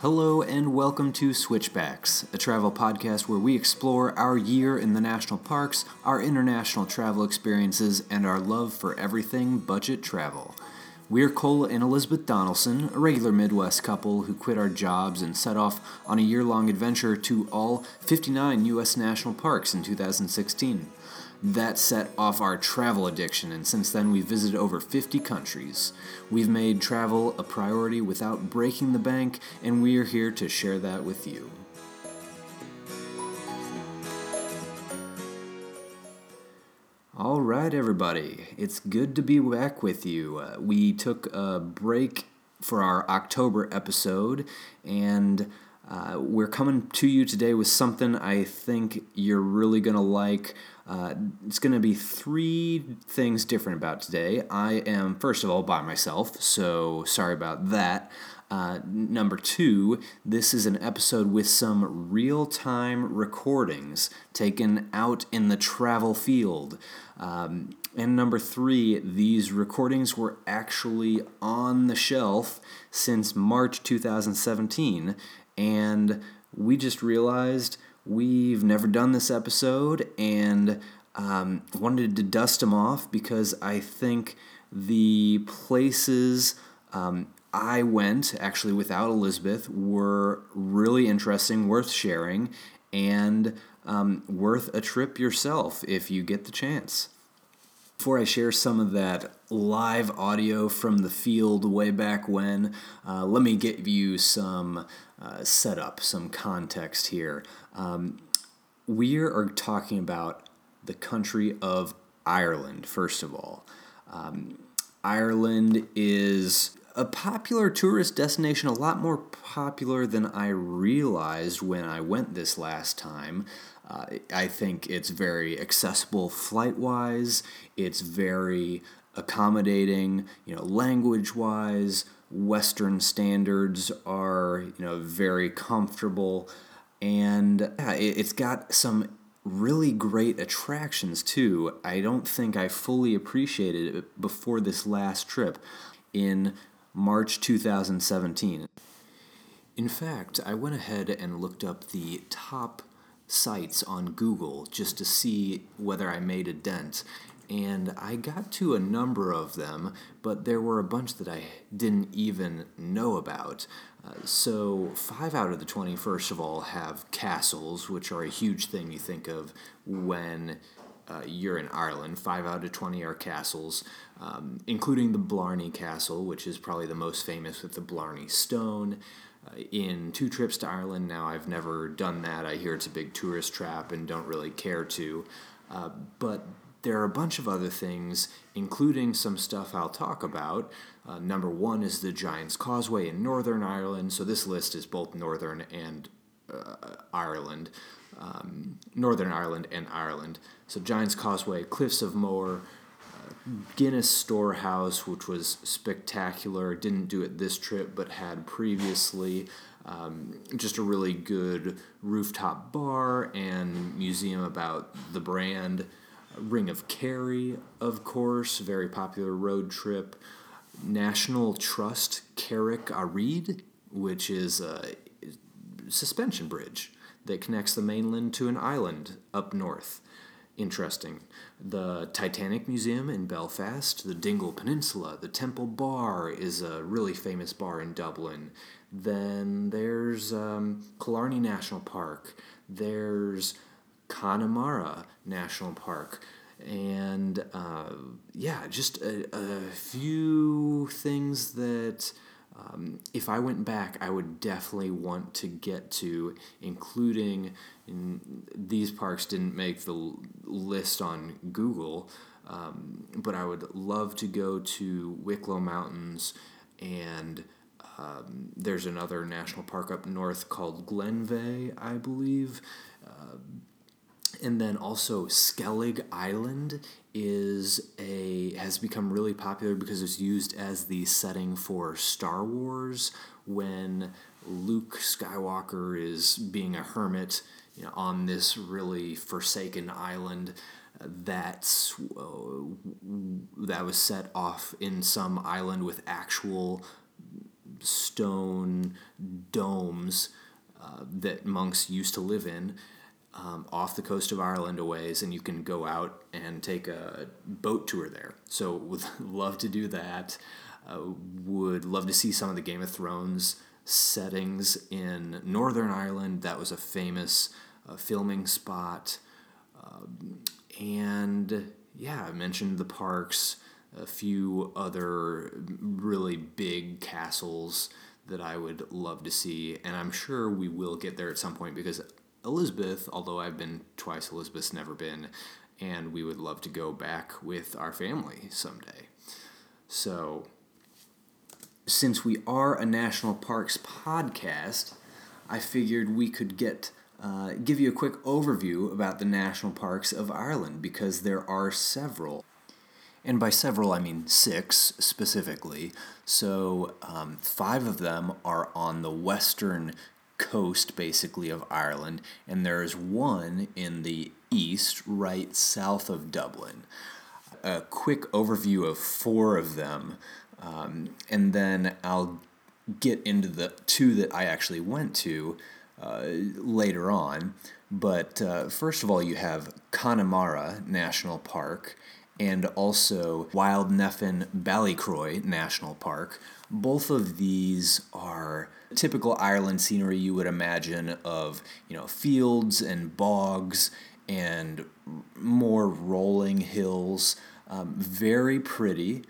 Hello and welcome to Switchbacks, a travel podcast where we explore our year in the national parks, our international travel experiences, and our love for everything budget travel. We're Cole and Elizabeth Donaldson, a regular Midwest couple who quit our jobs and set off on a year long adventure to all 59 U.S. national parks in 2016. That set off our travel addiction, and since then we've visited over 50 countries. We've made travel a priority without breaking the bank, and we are here to share that with you. All right, everybody. It's good to be back with you. Uh, we took a break for our October episode, and uh, we're coming to you today with something I think you're really going to like. Uh, it's going to be three things different about today. I am, first of all, by myself, so sorry about that. Uh, number two, this is an episode with some real time recordings taken out in the travel field. Um, and number three, these recordings were actually on the shelf since March 2017, and we just realized We've never done this episode and um, wanted to dust them off because I think the places um, I went, actually without Elizabeth, were really interesting, worth sharing, and um, worth a trip yourself if you get the chance. Before I share some of that live audio from the field way back when, uh, let me give you some uh, setup, some context here. Um, we are talking about the country of Ireland, first of all. Um, Ireland is a popular tourist destination, a lot more popular than I realized when I went this last time. I think it's very accessible flight wise, it's very accommodating, you know, language wise. Western standards are, you know, very comfortable and yeah, it's got some really great attractions too. I don't think I fully appreciated it before this last trip in March 2017. In fact, I went ahead and looked up the top sites on Google just to see whether I made a dent. And I got to a number of them, but there were a bunch that I didn't even know about. Uh, so, five out of the 20, first of all, have castles, which are a huge thing you think of when uh, you're in Ireland. Five out of 20 are castles, um, including the Blarney Castle, which is probably the most famous with the Blarney Stone. In two trips to Ireland, now I've never done that. I hear it's a big tourist trap and don't really care to. Uh, but there are a bunch of other things, including some stuff I'll talk about. Uh, number one is the Giant's Causeway in Northern Ireland. So this list is both Northern and uh, Ireland, um, Northern Ireland and Ireland. So Giant's Causeway, Cliffs of Moher, Guinness Storehouse, which was spectacular. Didn't do it this trip, but had previously. Um, just a really good rooftop bar and museum about the brand. Ring of Kerry, of course, very popular road trip. National Trust Carrick-a-Rede, which is a suspension bridge that connects the mainland to an island up north. Interesting. The Titanic Museum in Belfast, the Dingle Peninsula, the Temple Bar is a really famous bar in Dublin. Then there's um, Killarney National Park. There's Connemara National Park. And uh, yeah, just a, a, few things that um, if I went back, I would definitely want to get to, including these parks didn't make the list on Google, um, but I would love to go to Wicklow Mountains and um, there's another national park up north called Glenveagh, I believe. Uh, and then also Skellig Island is a has become really popular because it's used as the setting for Star Wars when Luke Skywalker is being a hermit you know, on this really forsaken island that's uh, that was set off in some island with actual stone domes uh, that monks used to live in um, off the coast of Ireland a ways, and you can go out and take a boat tour there. So, would love to do that. Uh, would love to see some of the Game of Thrones settings in Northern Ireland. That was a famous uh, filming spot. Um, and yeah, I mentioned the parks, a few other really big castles that I would love to see. And I'm sure we will get there at some point because Elizabeth, although I've been twice, Elizabeth's never been, and we would love to go back with our family someday. So, since we are a national parks podcast, I figured we could get uh, give you a quick overview about the national parks of Ireland because there are several. And by several, I mean six specifically. So, um, five of them are on the western coast, basically, of Ireland, and there is one in the east, right south of Dublin. A quick overview of four of them, um, and then I'll get into the two that I actually went to uh, later on. But uh, first of all, you have Connemara National Park and also Wild Nephin Ballycroy National Park. Both of these are typical Ireland scenery you would imagine of you know fields and bogs and more rolling hills. Um, very pretty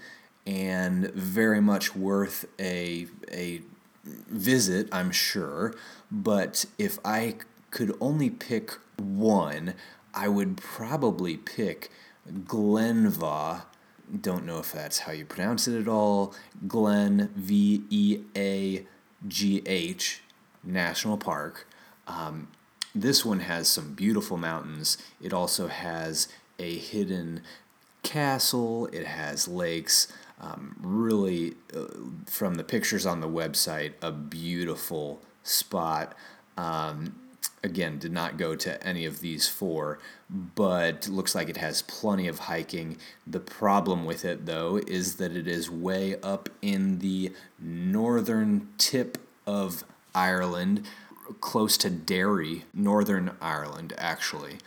and very much worth a a visit, I'm sure. But if I could only pick one, I would probably pick Glenveagh. Don't know if that's how you pronounce it at all. Glen V E A G H National Park. Um, this one has some beautiful mountains. It also has a hidden castle. It has lakes. Um, really, uh, from the pictures on the website, a beautiful spot. Um, again, did not go to any of these four, but looks like it has plenty of hiking. The problem with it, though, is that it is way up in the northern tip of Ireland, close to Derry, Northern Ireland, actually.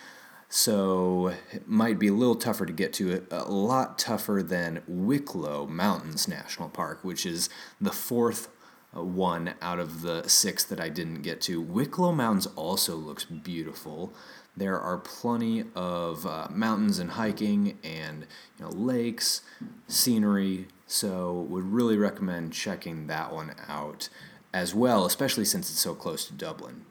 So it might be a little tougher to get to, a lot tougher than Wicklow Mountains National Park, which is the fourth one out of the six that I didn't get to. Wicklow Mountains also looks beautiful. There are plenty of uh, mountains and hiking and you know lakes, scenery. So would really recommend checking that one out as well, especially since it's so close to Dublin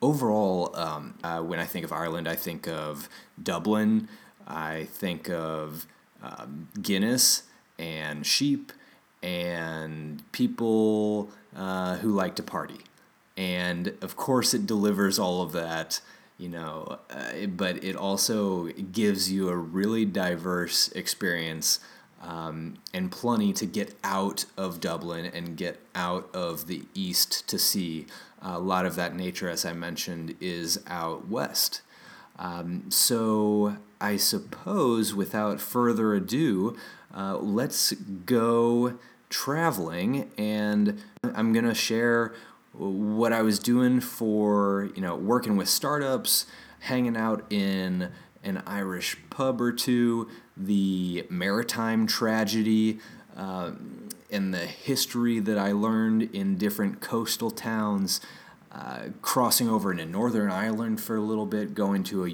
overall, um, uh, when I think of Ireland, I think of Dublin, I think of um, Guinness and sheep and people uh, who like to party. And of course, it delivers all of that, you know, uh, but it also gives you a really diverse experience um, and plenty to get out of Dublin and get out of the east to see. a lot of that nature, as I mentioned, is out west. Um, so I suppose, without further ado, uh, let's go traveling, and I'm gonna share what I was doing for you know working with startups, hanging out in an Irish pub or two, the maritime tragedy, uh, and the history that I learned in different coastal towns. Uh, crossing over into Northern Ireland for a little bit, going to a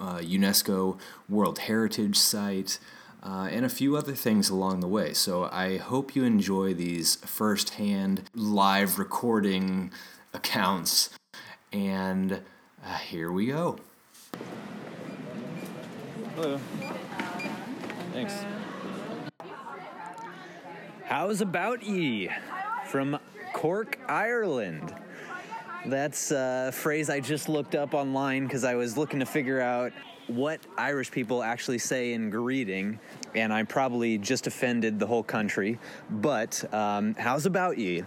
uh, UNESCO World Heritage Site, uh, and a few other things along the way. So I hope you enjoy these firsthand live recording accounts. And uh, here we go. Hello. Thanks. How's about ye? From Cork, Ireland. That's a phrase I just looked up online because I was looking to figure out what Irish people actually say in greeting, and I probably just offended the whole country. But um, how's about ye?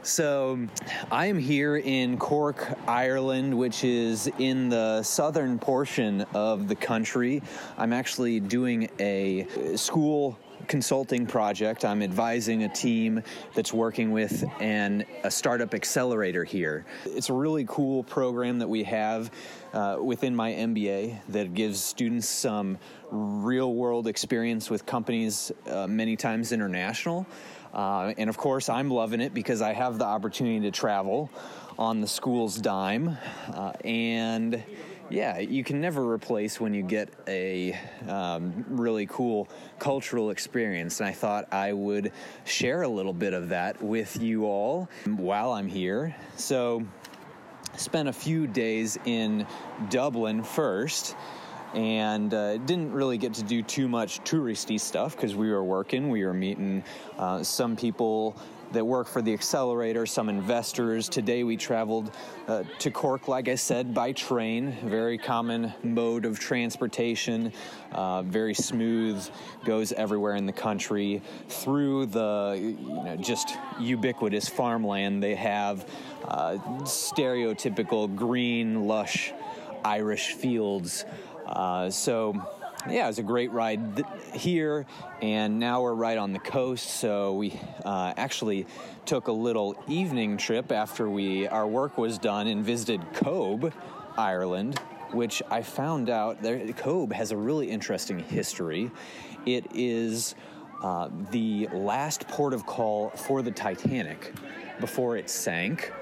So, I am here in Cork, Ireland, which is in the southern portion of the country. I'm actually doing a school consulting project. I'm advising a team that's working with an a startup accelerator here. It's a really cool program that we have uh, within my MBA that gives students some real world experience with companies, uh, many times international. Uh, and of course, I'm loving it because I have the opportunity to travel on the school's dime. Uh, and yeah, you can never replace when you get a um, really cool cultural experience. And I thought I would share a little bit of that with you all while I'm here. So, spent a few days in Dublin first and uh, didn't really get to do too much touristy stuff because we were working. We were meeting uh, some people that work for the accelerator, some investors. Today we traveled uh, to Cork, like I said, by train. Very common mode of transportation, uh, very smooth, goes everywhere in the country. Through the you know just ubiquitous farmland, they have uh, stereotypical green, lush Irish fields. Uh, so yeah, it was a great ride th- here, and now we're right on the coast. So we uh, actually took a little evening trip after we our work was done and visited Cobh, Ireland, which I found out there. Cobh has a really interesting history. It is uh, the last port of call for the Titanic before it sank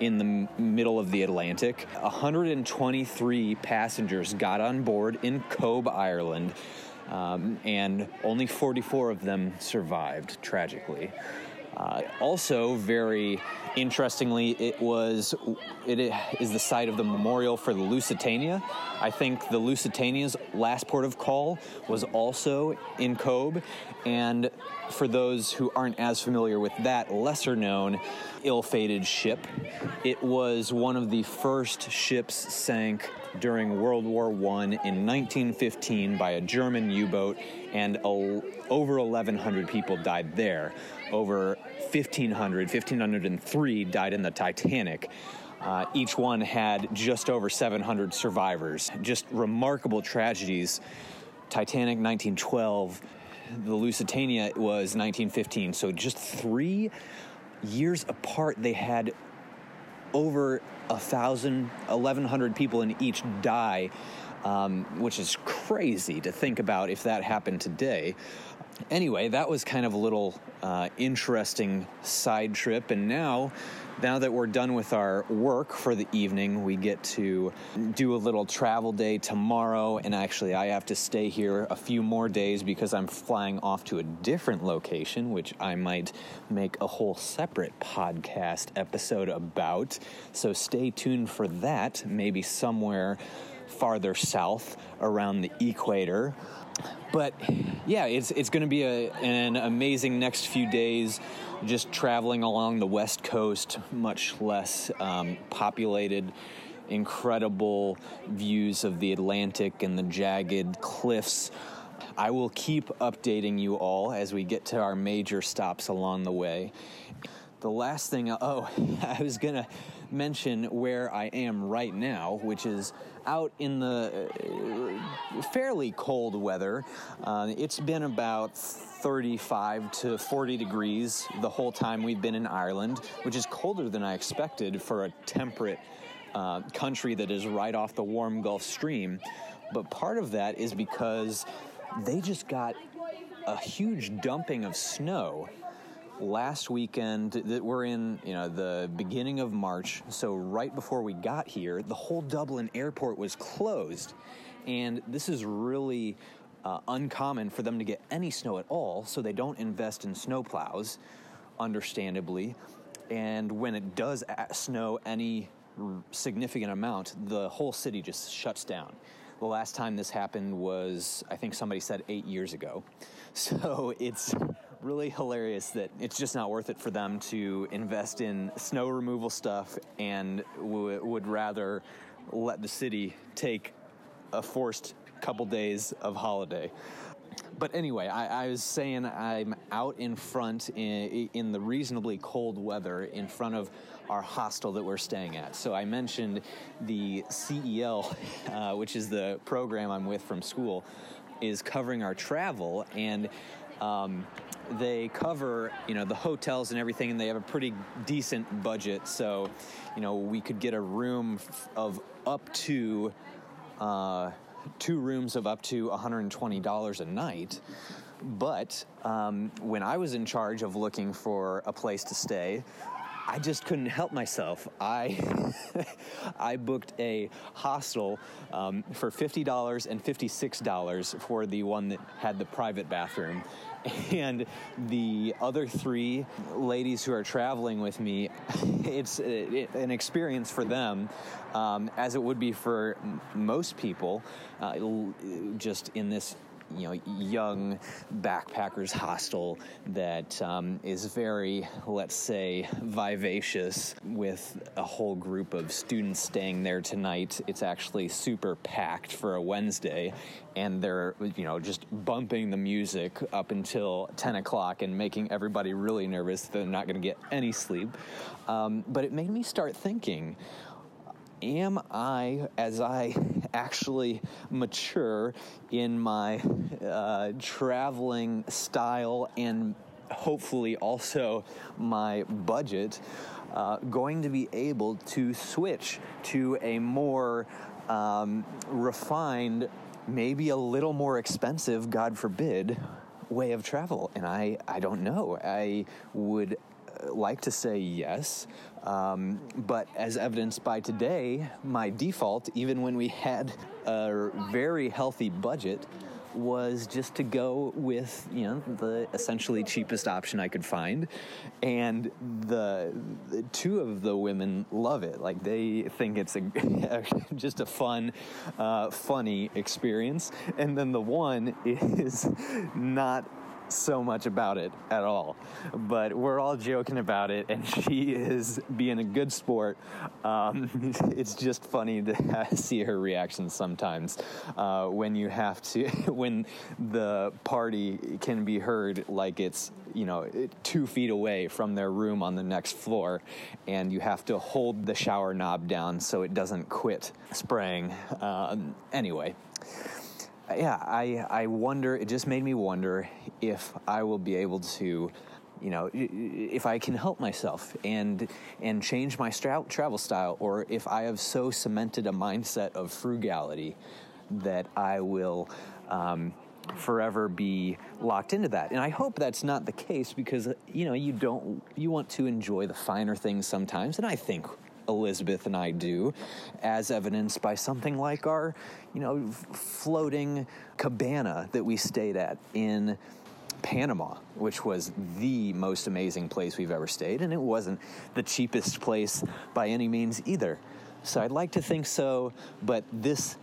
in the middle of the Atlantic. 123 passengers got on board in Cobh, Ireland, um, and only 44 of them survived, tragically. Uh, also, very interestingly, it was it is the site of the memorial for the Lusitania. I think the Lusitania's last port of call was also in Cobh, and for those who aren't as familiar with that lesser known, ill-fated ship, it was one of the first ships sank during World War I in 1915 by a German U-boat, and a, over 1,100 people died there. Over 1,500, 1,503 died in the Titanic. Uh, each one had just over 700 survivors. Just remarkable tragedies. Titanic 1912, the Lusitania was 1915. So just three years apart, they had over a thousand, 1,100 people in each die, um, which is crazy to think about if that happened today anyway, that was kind of a little uh, interesting side trip. And now, now that we're done with our work for the evening, we get to do a little travel day tomorrow. And actually, I have to stay here a few more days because I'm flying off to a different location, which I might make a whole separate podcast episode about. So stay tuned for that, maybe somewhere farther south around the equator but yeah, it's it's going to be a, an amazing next few days. Just traveling along the west coast, much less um, populated. Incredible views of the Atlantic and the jagged cliffs. I will keep updating you all as we get to our major stops along the way. The last thing, oh, I was gonna mention where I am right now, which is out in the uh, fairly cold weather. Uh, it's been about 35 to 40 degrees the whole time we've been in Ireland, which is colder than I expected for a temperate uh, country that is right off the warm Gulf Stream. But part of that is because they just got a huge dumping of snow last weekend that we're in you know the beginning of march. So right before we got here the whole dublin airport was closed. And this is really uh, uncommon for them to get any snow at all so they don't invest in snow plows understandably. And when it does snow any significant amount the whole city just shuts down. The last time this happened was i think somebody said eight years ago. So it's really hilarious that it's just not worth it for them to invest in snow removal stuff and w- would rather let the city take a forced couple days of holiday. But anyway, I, I was saying I'm out in front in, in the reasonably cold weather in front of our hostel that we're staying at. So I mentioned the CEL, uh, which is the program I'm with from school, is covering our travel and Um, they cover you know the hotels and everything and they have a pretty decent budget. So you know we could get a room of up to uh, two rooms of up to $120 a night. But um, when i was in charge of looking for a place to stay I just couldn't help myself. I I booked a hostel um, for fifty dollars and fifty six dollars for the one that had the private bathroom, and the other three ladies who are traveling with me, it's an experience for them, um, as it would be for most people, uh, just in this you know young backpackers hostel that um, is very let's say vivacious with a whole group of students staying there tonight. It's actually super packed for a wednesday and they're you know just bumping the music up until 10 o'clock and making everybody really nervous that they're not going to get any sleep. Um, but it made me start thinking am I, as I actually mature in my uh, traveling style and hopefully also my budget, uh, going to be able to switch to a more um, refined, maybe a little more expensive, God forbid, way of travel. And I, I don't know. I would like to say yes, um, but as evidenced by today, my default, even when we had a very healthy budget, was just to go with you know the essentially cheapest option I could find, and the, the two of the women love it. Like they think it's a just a fun, uh, funny experience, and then the one is not so much about it at all. But we're all joking about it, and she is being a good sport. Um, it's just funny to see her reactions sometimes uh, when you have to, when the party can be heard like it's, you know, two feet away from their room on the next floor, and you have to hold the shower knob down so it doesn't quit spraying. Um, anyway yeah, I, I wonder, it just made me wonder if I will be able to, you know, if I can help myself and, and change my stra- travel style, or if I have so cemented a mindset of frugality that I will, um, forever be locked into that. And I hope that's not the case because you know you don't you want to enjoy the finer things sometimes and I think Elizabeth and I do, as evidenced by something like our, you know, floating cabana that we stayed at in Panama, which was the most amazing place we've ever stayed, and it wasn't the cheapest place by any means either. So I'd like to think so, but this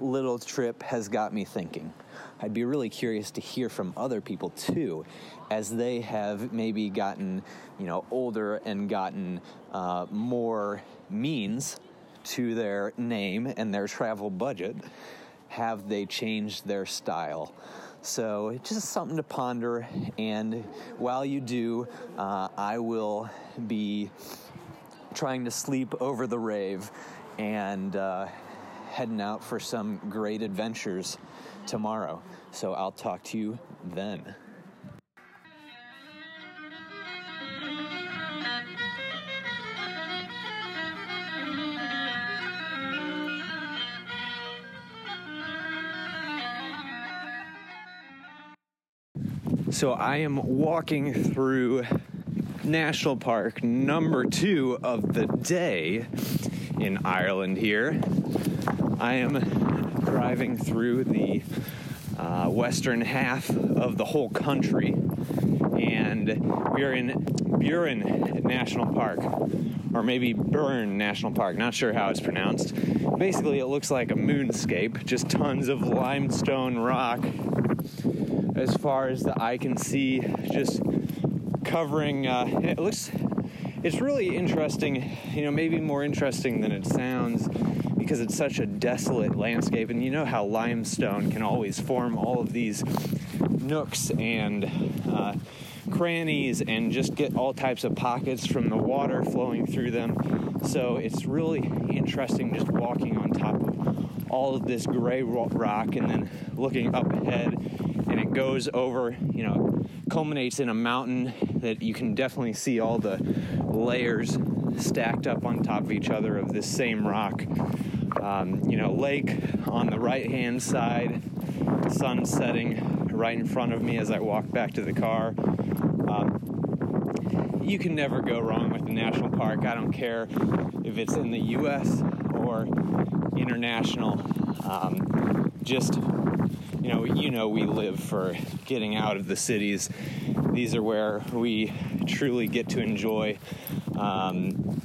little trip has got me thinking. I'd be really curious to hear from other people too, as they have maybe gotten, you know, older and gotten uh, more means to their name and their travel budget. Have they changed their style? So just something to ponder. And while you do, uh, I will be trying to sleep over the rave and uh, heading out for some great adventures tomorrow. So I'll talk to you then. So I am walking through National Park number two of the day in Ireland here. I am driving through the uh, western half of the whole country, and we are in Burren National Park, or maybe Burn National Park, not sure how it's pronounced. Basically, it looks like a moonscape, just tons of limestone rock as far as the eye can see, just covering. Uh, it looks, it's really interesting, you know, maybe more interesting than it sounds because it's such a desolate landscape. And you know how limestone can always form all of these nooks and uh, crannies and just get all types of pockets from the water flowing through them. So it's really interesting just walking on top of all of this gray rock and then looking up ahead and and it goes over, you know, culminates in a mountain that you can definitely see all the layers stacked up on top of each other of this same rock. Um, you know, lake on the right hand side, sun setting right in front of me as I walk back to the car. Um, you can never go wrong with the national park. I don't care if it's in the U.S. or international. Um, just you know, you know, we live for getting out of the cities. These are where we truly get to enjoy. Um,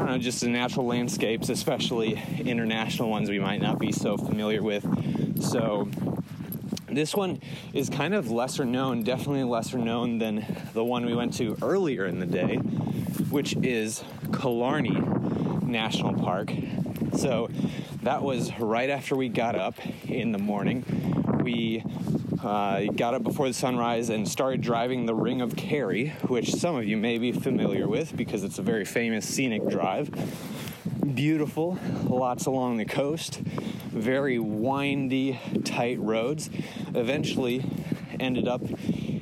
I don't know, just the natural landscapes, especially international ones we might not be so familiar with. So, this one is kind of lesser known, definitely lesser known than the one we went to earlier in the day, which is Killarney National Park. So that was right after we got up in the morning. We uh, got up before the sunrise and started driving the Ring of Kerry, which some of you may be familiar with because it's a very famous scenic drive. Beautiful, lots along the coast, very windy, tight roads. Eventually, ended up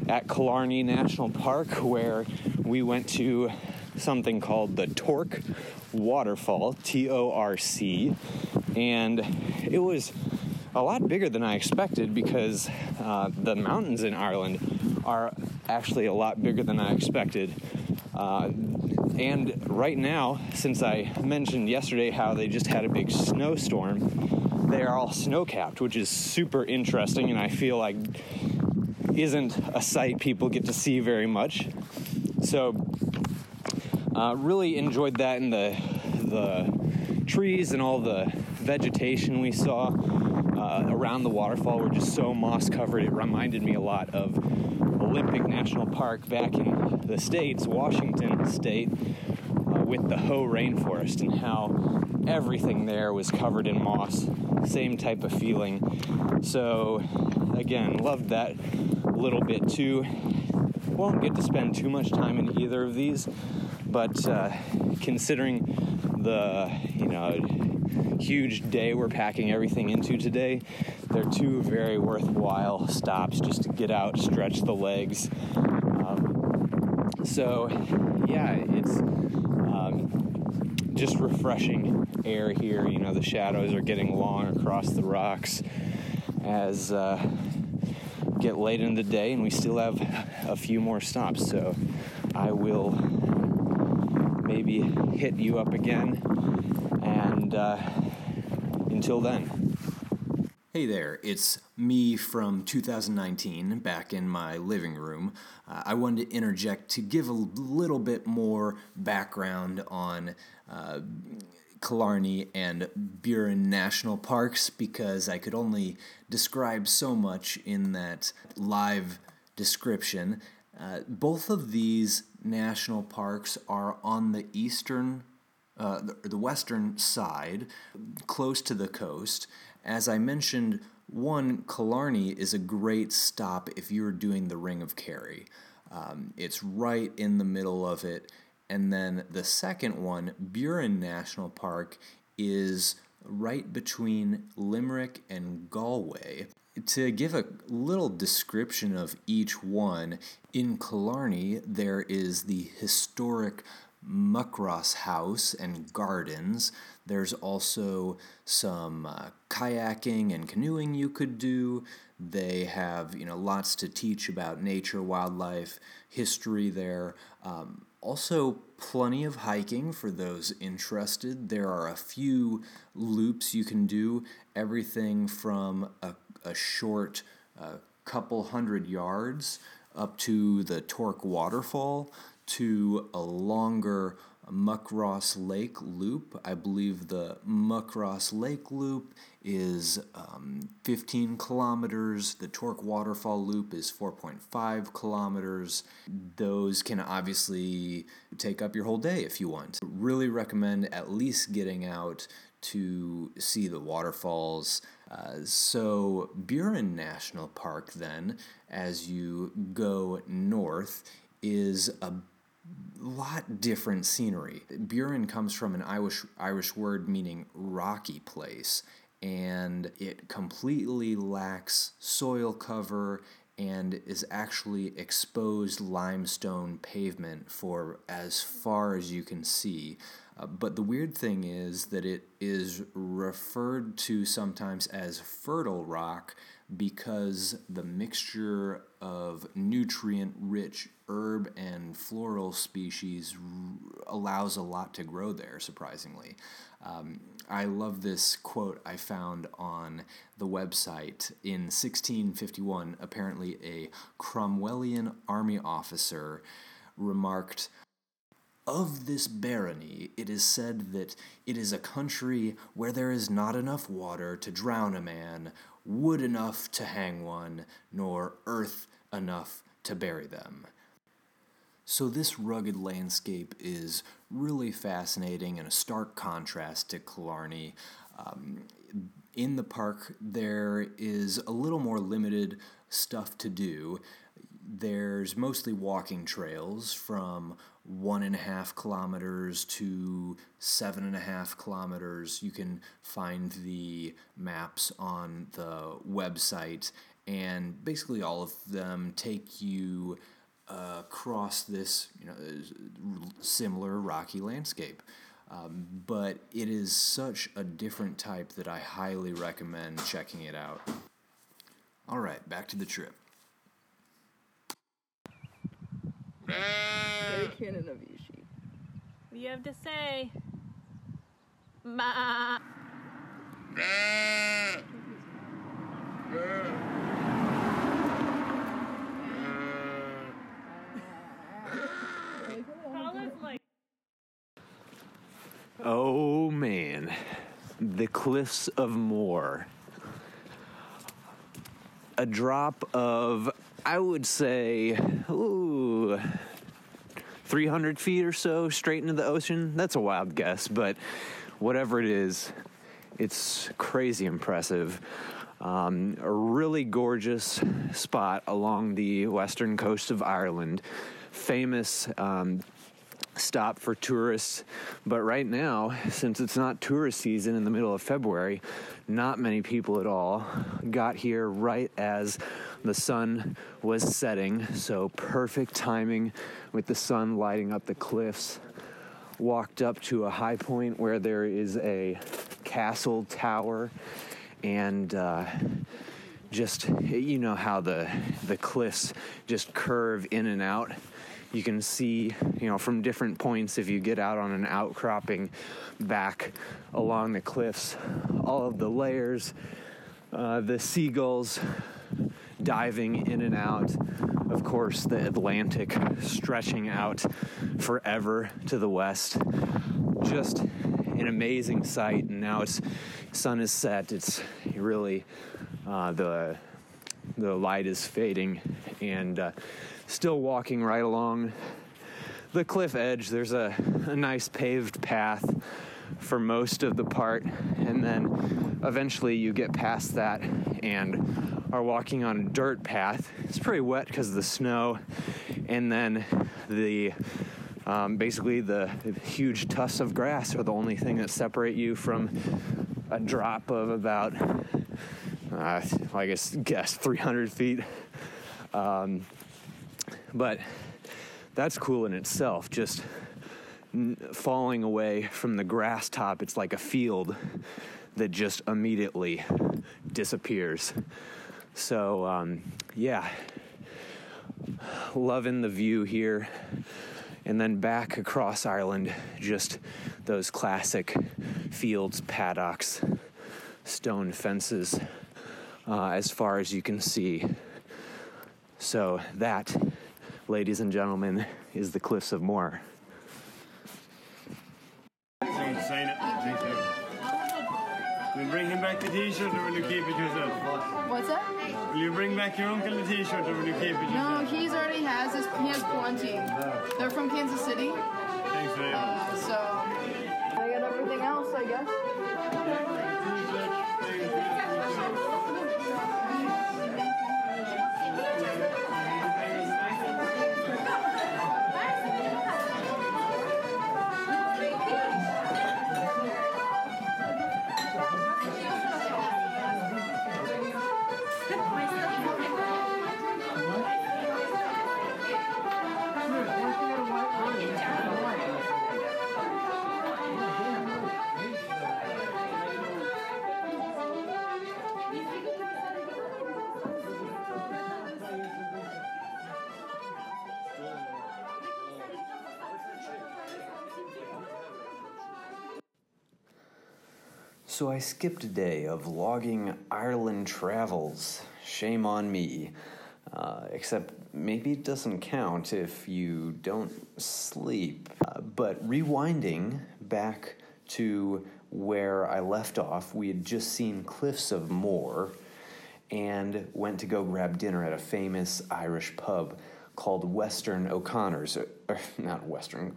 at Killarney National Park where we went to something called the Torc Waterfall, T O R C, and it was a lot bigger than I expected because uh, the mountains in Ireland are actually a lot bigger than I expected. Uh, and right now, since I mentioned yesterday how they just had a big snowstorm, they are all snow capped, which is super interesting and I feel like isn't a sight people get to see very much. So, uh, really enjoyed that and the the trees and all the vegetation we saw uh, around the waterfall were just so moss covered. It reminded me a lot of Olympic National Park back in the States, Washington State, uh, with the Hoh rainforest and how everything there was covered in moss. Same type of feeling. So, again, loved that little bit too. Won't get to spend too much time in either of these, but uh, considering the, you know, huge day we're packing everything into today. They're two very worthwhile stops just to get out, stretch the legs. Um, so, yeah, it's um, just refreshing air here. You know, the shadows are getting long across the rocks as uh, get late in the day, and we still have a few more stops. So, I will maybe hit you up again and uh, until then. Hey there, it's me from 2019 back in my living room. Uh, I wanted to interject to give a little bit more background on uh, Killarney and Burren National Parks because I could only describe so much in that live description. Uh, both of these national parks are on the eastern uh, the, the western side, close to the coast. As I mentioned, one, Killarney is a great stop if you're doing the Ring of Kerry. Um, it's right in the middle of it. And then the second one, Burren National Park, is right between Limerick and Galway. To give a little description of each one, in Killarney there is the historic Muckross House and Gardens. There's also some uh, kayaking and canoeing you could do. They have you know lots to teach about nature, wildlife, history there. Um, also, plenty of hiking for those interested. There are a few loops you can do, everything from a, a short uh, couple hundred yards up to the Torc waterfall to a longer Muckross Lake loop. I believe the Muckross Lake loop is um, 15 kilometers. The Torc Waterfall loop is 4.5 kilometers. Those can obviously take up your whole day if you want. Really recommend at least getting out to see the waterfalls. Uh, so, Burren National Park, then, as you go north, is a lot different scenery. Burren comes from an Irish Irish word meaning rocky place, and it completely lacks soil cover and is actually exposed limestone pavement for as far as you can see. Uh, but the weird thing is that it is referred to sometimes as fertile rock because the mixture of nutrient rich herb and floral species r- allows a lot to grow there, surprisingly. Um, I love this quote I found on the website. In 1651, apparently a Cromwellian army officer remarked, of this barony, it is said that it is a country where there is not enough water to drown a man, wood enough to hang one, nor earth enough to bury them. So, this rugged landscape is really fascinating and a stark contrast to Killarney. Um, in the park, there is a little more limited stuff to do. There's mostly walking trails from one and a half kilometers to seven and a half kilometers. You can find the maps on the website, and basically all of them take you uh, across this you know similar rocky landscape. Um, but it is such a different type that I highly recommend checking it out. All right, back to the trip. Very canon of you. What do you have to say? Ma. Oh man, the cliffs of Moher. A drop of, I would say, ooh, 300 feet or so straight into the ocean. That's a wild guess, but whatever it is, it's crazy impressive. Um, a really gorgeous spot along the western coast of Ireland. Famous um, stop for tourists. But right now, since it's not tourist season in the middle of February, not many people at all got here right as the sun was setting. So, perfect timing with the sun lighting up the cliffs. Walked up to a high point where there is a castle tower and uh, just you know how the the cliffs just curve in and out you can see, you know, from different points if you get out on an outcropping back along the cliffs, all of the layers, uh, the seagulls diving in and out. Of course, the Atlantic stretching out forever to the west. Just an amazing sight. And now it's sun is set. It's really uh, the the light is fading, and uh, still walking right along the cliff edge. There's a, a nice paved path for most of the part, and then eventually you get past that and are walking on a dirt path. It's pretty wet because of the snow, and then the um, basically the huge tufts of grass are the only thing that separate you from a drop of about uh, I guess guess 300 feet. Um, but that's cool in itself. Just falling away from the grass top, it's like a field that just immediately disappears. So, um, yeah, loving the view here. And then back across Ireland, just those classic fields, paddocks, stone fences, uh, as far as you can see. So, that ladies and gentlemen, is the Cliffs of Moher. Sign it. Will bring him back the t-shirt or will you keep it yourself? What's that? Will you bring back your uncle the t-shirt or will you keep it yourself? No, he's already has his. He has plenty. They're from Kansas City, Thanks very much. uh, so I got everything else, I guess. So I skipped a day of logging Ireland travels. Shame on me. Uh, except maybe it doesn't count if you don't sleep. Uh, but rewinding back to where I left off, we had just seen Cliffs of Moher and went to go grab dinner at a famous Irish pub called Western O'Connor's. Or, not Western,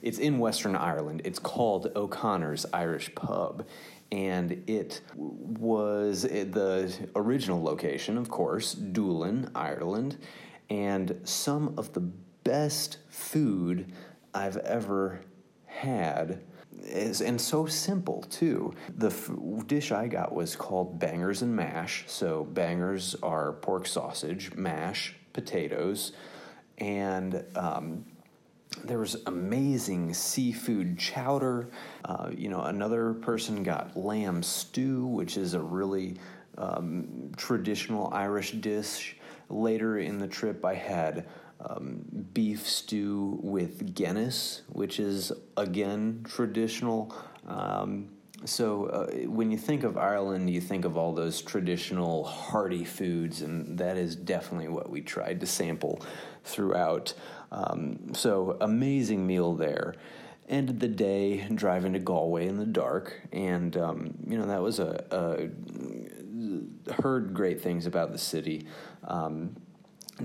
it's in Western Ireland. It's called O'Connor's Irish Pub. And it was the original location, of course, Doolin, Ireland, and some of the best food I've ever had is, and so simple too. The f- dish I got was called bangers and mash. So bangers are pork sausage, mash potatoes, and um, there was amazing seafood chowder. Uh, you know, another person got lamb stew, which is a really um, traditional Irish dish. Later in the trip, I had um, beef stew with Guinness, which is again traditional. Um, so uh, when you think of Ireland, you think of all those traditional hearty foods, and that is definitely what we tried to sample throughout. Um, so amazing meal there. Ended the day driving to Galway in the dark, and um, you know that was a, a, heard great things about the city. Um,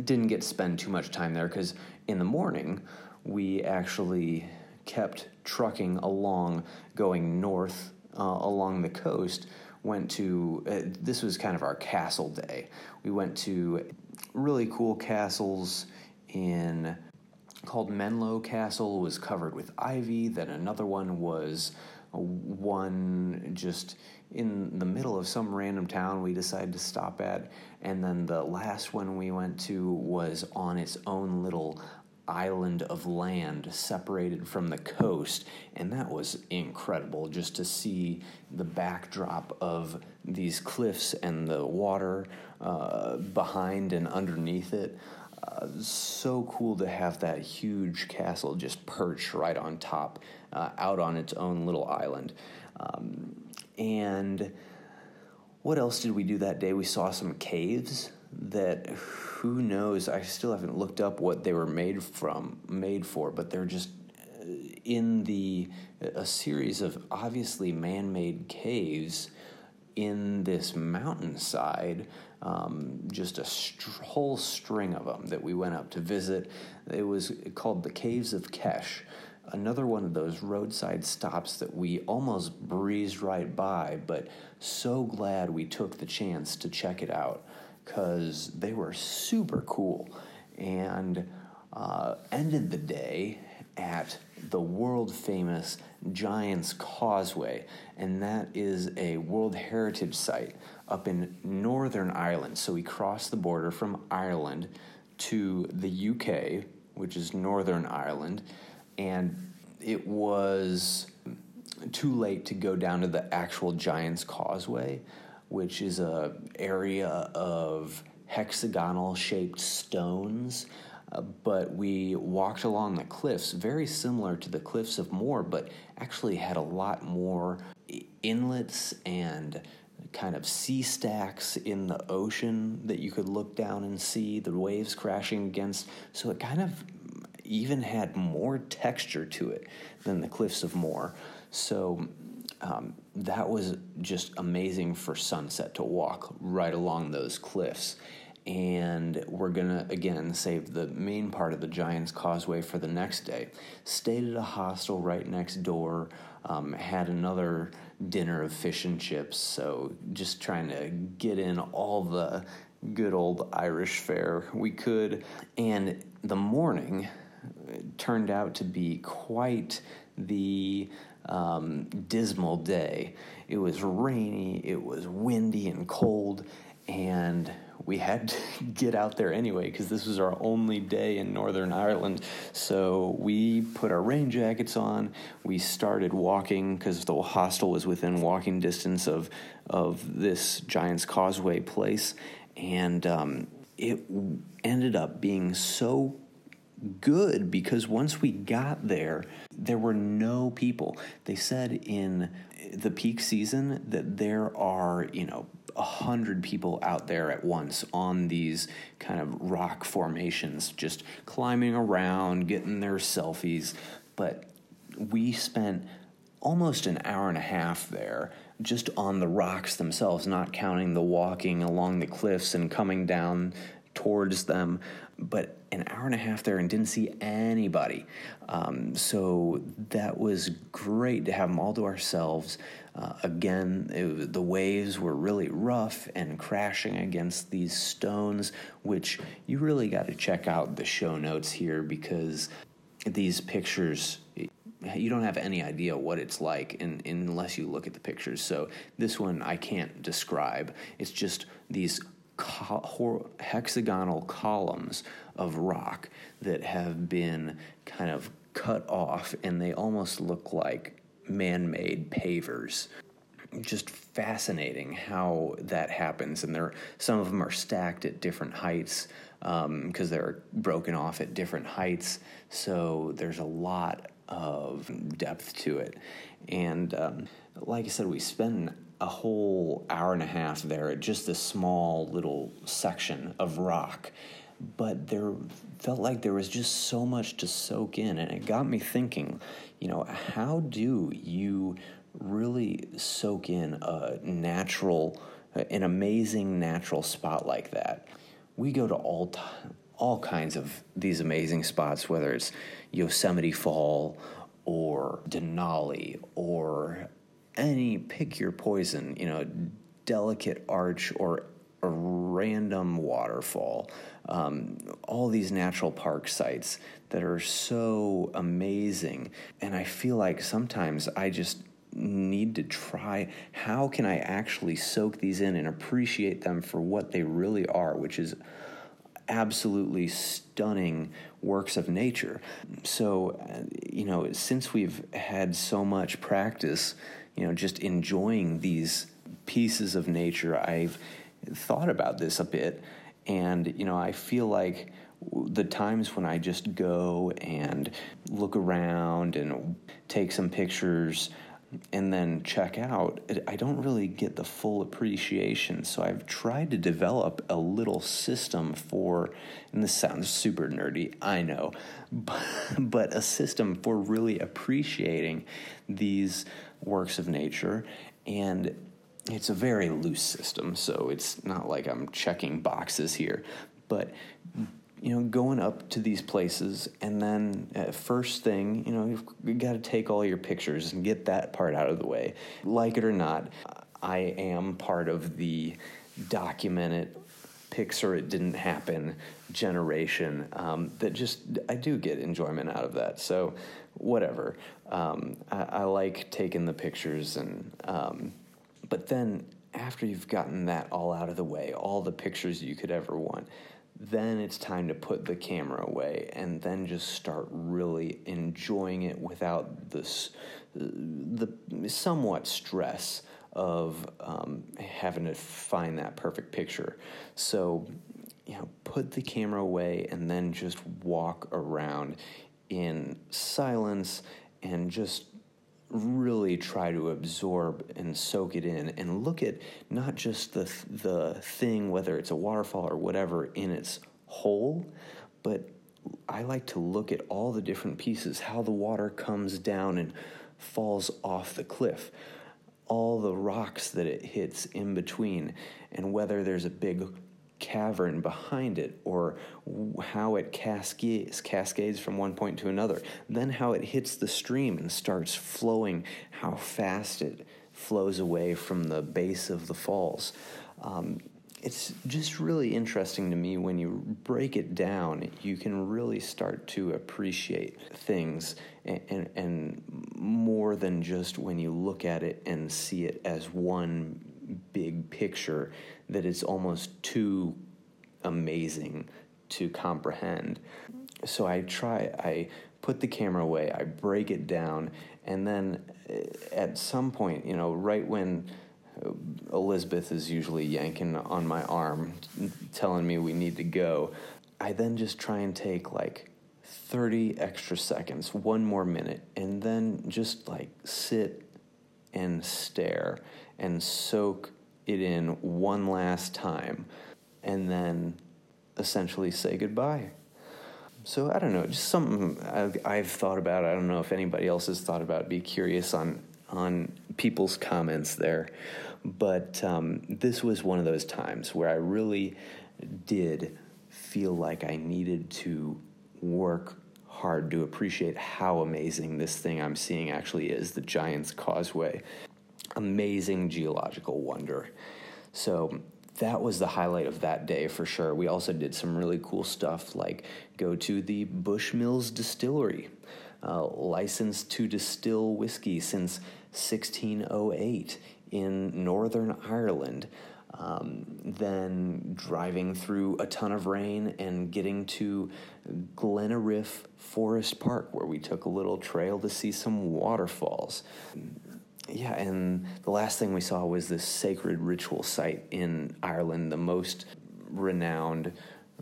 didn't get to spend too much time there because in the morning we actually kept trucking along, going north uh, along the coast. Went to uh, this was kind of our castle day. We went to really cool castles in called Menlo Castle was covered with ivy. Then another one was one just in the middle of some random town we decided to stop at. And then the last one we went to was on its own little island of land separated from the coast. And that was incredible just to see the backdrop of these cliffs and the water uh, behind and underneath it. So cool to have that huge castle just perched right on top, uh, out on its own little island. Um, and what else did we do that day? We saw some caves that who knows? I still haven't looked up what they were made from, made for, but they're just uh, in the a series of obviously man-made caves in this mountainside. Um, just a str- whole string of them that we went up to visit. It was called the Caves of Kesh another one of those roadside stops that we almost breezed right by, but so glad we took the chance to check it out because they were super cool and uh, ended the day at the world famous Giant's Causeway, and that is a World Heritage Site up in Northern Ireland. So we crossed the border from Ireland to the UK, which is Northern Ireland and it was too late to go down to the actual Giant's Causeway, which is a area of hexagonal shaped stones. Uh, but we walked along the cliffs, very similar to the cliffs of Moher, but actually had a lot more inlets and kind of sea stacks in the ocean that you could look down and see the waves crashing against. So it kind of even had more texture to it than the Cliffs of Moher. So um, that was just amazing for sunset to walk right along those cliffs. And we're gonna again save the main part of the Giant's Causeway for the next day. Stayed at a hostel right next door. Um, had another dinner of fish and chips. So just trying to get in all the good old Irish fare we could. And the morning, turned out to be quite the um, dismal day. It was rainy, it was windy and cold, and we had to get out there anyway because this was our only day in Northern Ireland. So we put our rain jackets on. We started walking because the hostel was within walking distance of of this Giant's Causeway place, and um, it ended up being so good because once we got there, there were no people. They said in the peak season that there are, you know, a hundred people out there at once on these kind of rock formations, just climbing around, getting their selfies. But we spent almost an hour and a half there just on the rocks themselves, not counting the walking along the cliffs and coming down towards them. But an hour and a half there and didn't see anybody. Um, so that was great to have them all to ourselves. Uh, again, it, the waves were really rough and crashing against these stones, which you really got to check out the show notes here because these pictures you don't have any idea what it's like in, in, unless you look at the pictures. So this one I can't describe. It's just these co- hexagonal columns of rock that have been kind of cut off, and they almost look like man-made pavers. Just fascinating how that happens, and there some of them are stacked at different heights because um, they're broken off at different heights. So there's a lot of depth to it. And um, like I said, we spend a whole hour and a half there at just this small little section of rock. But there felt like there was just so much to soak in, and it got me thinking, you know, how do you really soak in a natural, an amazing natural spot like that? We go to all time all kinds of these amazing spots, whether it's Yosemite Fall or Denali or any pick your poison, you know, delicate arch or a random waterfall. Um, all these natural park sites that are so amazing. And I feel like sometimes I just need to try how can I actually soak these in and appreciate them for what they really are, which is absolutely stunning works of nature. So, you know, since we've had so much practice, you know, just enjoying these pieces of nature, I've thought about this a bit. And, you know, I feel like the times when I just go and look around and take some pictures and then check out, I don't really get the full appreciation. So I've tried to develop a little system for, and this sounds super nerdy, I know, but, but a system for really appreciating these works of nature. And it's a very loose system, so it's not like I'm checking boxes here. But you know, going up to these places, and then uh, first thing, you know, you've, you've got to take all your pictures and get that part out of the way. Like it or not, I am part of the documented pics or it didn't happen generation um, that just I do get enjoyment out of that. So whatever, um, I, I, like taking the pictures and um, but then after you've gotten that all out of the way, all the pictures you could ever want then it's time to put the camera away and then just start really enjoying it without this the somewhat stress of um, having to find that perfect picture. So you know put the camera away and then just walk around in silence and just really try to absorb and soak it in and look at not just the the thing whether it's a waterfall or whatever in its whole but I like to look at all the different pieces how the water comes down and falls off the cliff all the rocks that it hits in between and whether there's a big cavern behind it or how it cascades cascades from one point to another then how it hits the stream and starts flowing how fast it flows away from the base of the falls. Um, it's just really interesting to me when you break it down you can really start to appreciate things and, and, more than just when you look at it and see it as one big picture that it's almost too amazing to comprehend. So I try, I put the camera away, I break it down, and then eh, at some point, you know, right when uh, Elizabeth is usually yanking on my arm, telling me we need to go, I then just try and take like 30 extra seconds, one more minute, and then just like sit and stare and soak it in one last time and then essentially say goodbye. So I don't know, just something I've, I've thought about. I don't know if anybody else has thought about. Be curious on on people's comments there, but um, this was one of those times where I really did feel like I needed to work hard to appreciate how amazing this thing I'm seeing actually is the Giant's Causeway. Amazing geological wonder. So that was the highlight of that day for sure. We also did some really cool stuff like go to the Bushmills Distillery, uh, licensed to distill whiskey since 1608 in Northern Ireland. Um, then driving through a ton of rain and getting to Glenariff Forest Park, where we took a little trail to see some waterfalls. Yeah, and the last thing we saw was this sacred ritual site in Ireland, the most renowned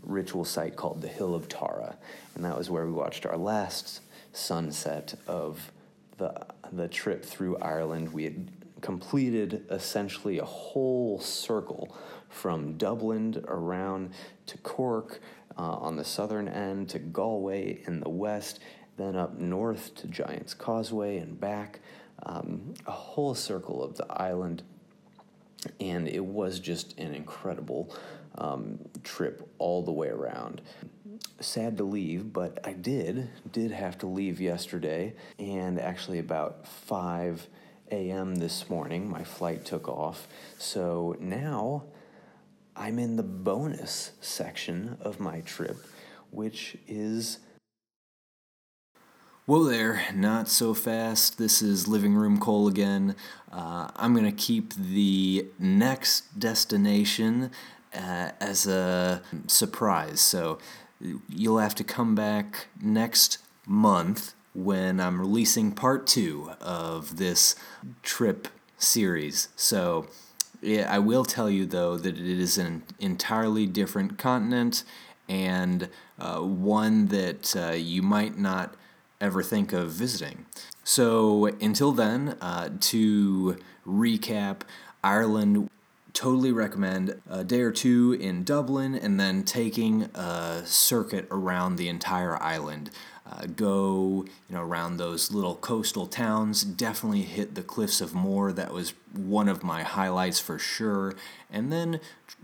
ritual site called the Hill of Tara. And that was where we watched our last sunset of the, the trip through Ireland. We had completed essentially a whole circle from Dublin around to Cork uh, on the southern end to Galway in the west, then up north to Giant's Causeway and back, um, a whole circle of the island. And it was just an incredible um, trip all the way around. Sad to leave, but I did did have to leave yesterday, and actually about five a.m. this morning, my flight took off. So now I'm in the bonus section of my trip, which is. Whoa there, not so fast. This is Living Room Cole again. Uh, I'm going to keep the next destination uh, as a surprise. So you'll have to come back next month when I'm releasing part two of this trip series. So, yeah, I will tell you though that it is an entirely different continent and uh, one that uh, you might not ever think of visiting. So, until then, uh, to recap, Ireland totally recommend a day or two in Dublin and then taking a circuit around the entire island uh, go you know around those little coastal towns. Definitely hit the cliffs of Moher. That was one of my highlights for sure. And then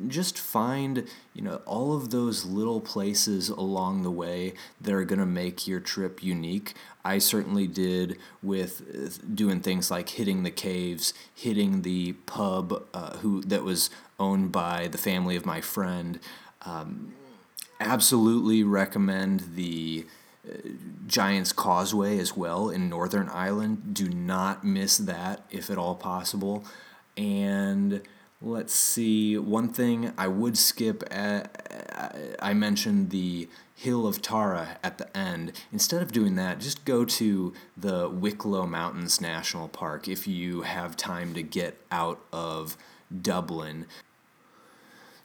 just find you know all of those little places along the way that are going to make your trip unique. I certainly did with uh, doing things like hitting the caves hitting the pub uh, who that was owned by the family of my friend. Um, absolutely recommend the Giant's Causeway as well in Northern Ireland. Do not miss that if at all possible. And let's see, one thing I would skip, uh, at, I mentioned the Hill of Tara at the end. Instead of doing that, just go to the Wicklow Mountains National Park if you have time to get out of Dublin.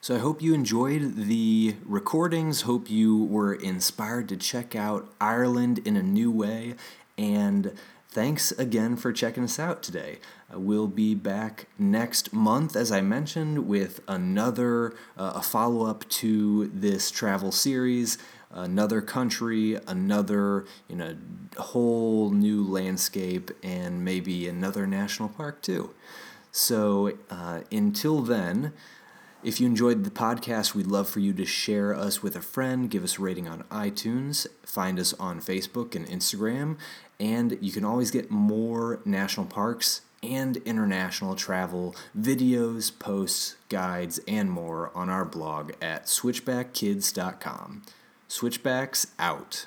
So I hope you enjoyed the recordings. Hope you were inspired to check out Ireland in a new way. And thanks again for checking us out today. Uh, we'll be back next month, as I mentioned, with another uh, a follow up to this travel series. Another country, another you know whole new landscape, and maybe another national park too. So uh, until then. If you enjoyed the podcast, we'd love for you to share us with a friend, give us a rating on iTunes, find us on Facebook and Instagram, and you can always get more national parks and international travel videos, posts, guides, and more on our blog at switchbackkids.com. Switchbacks out.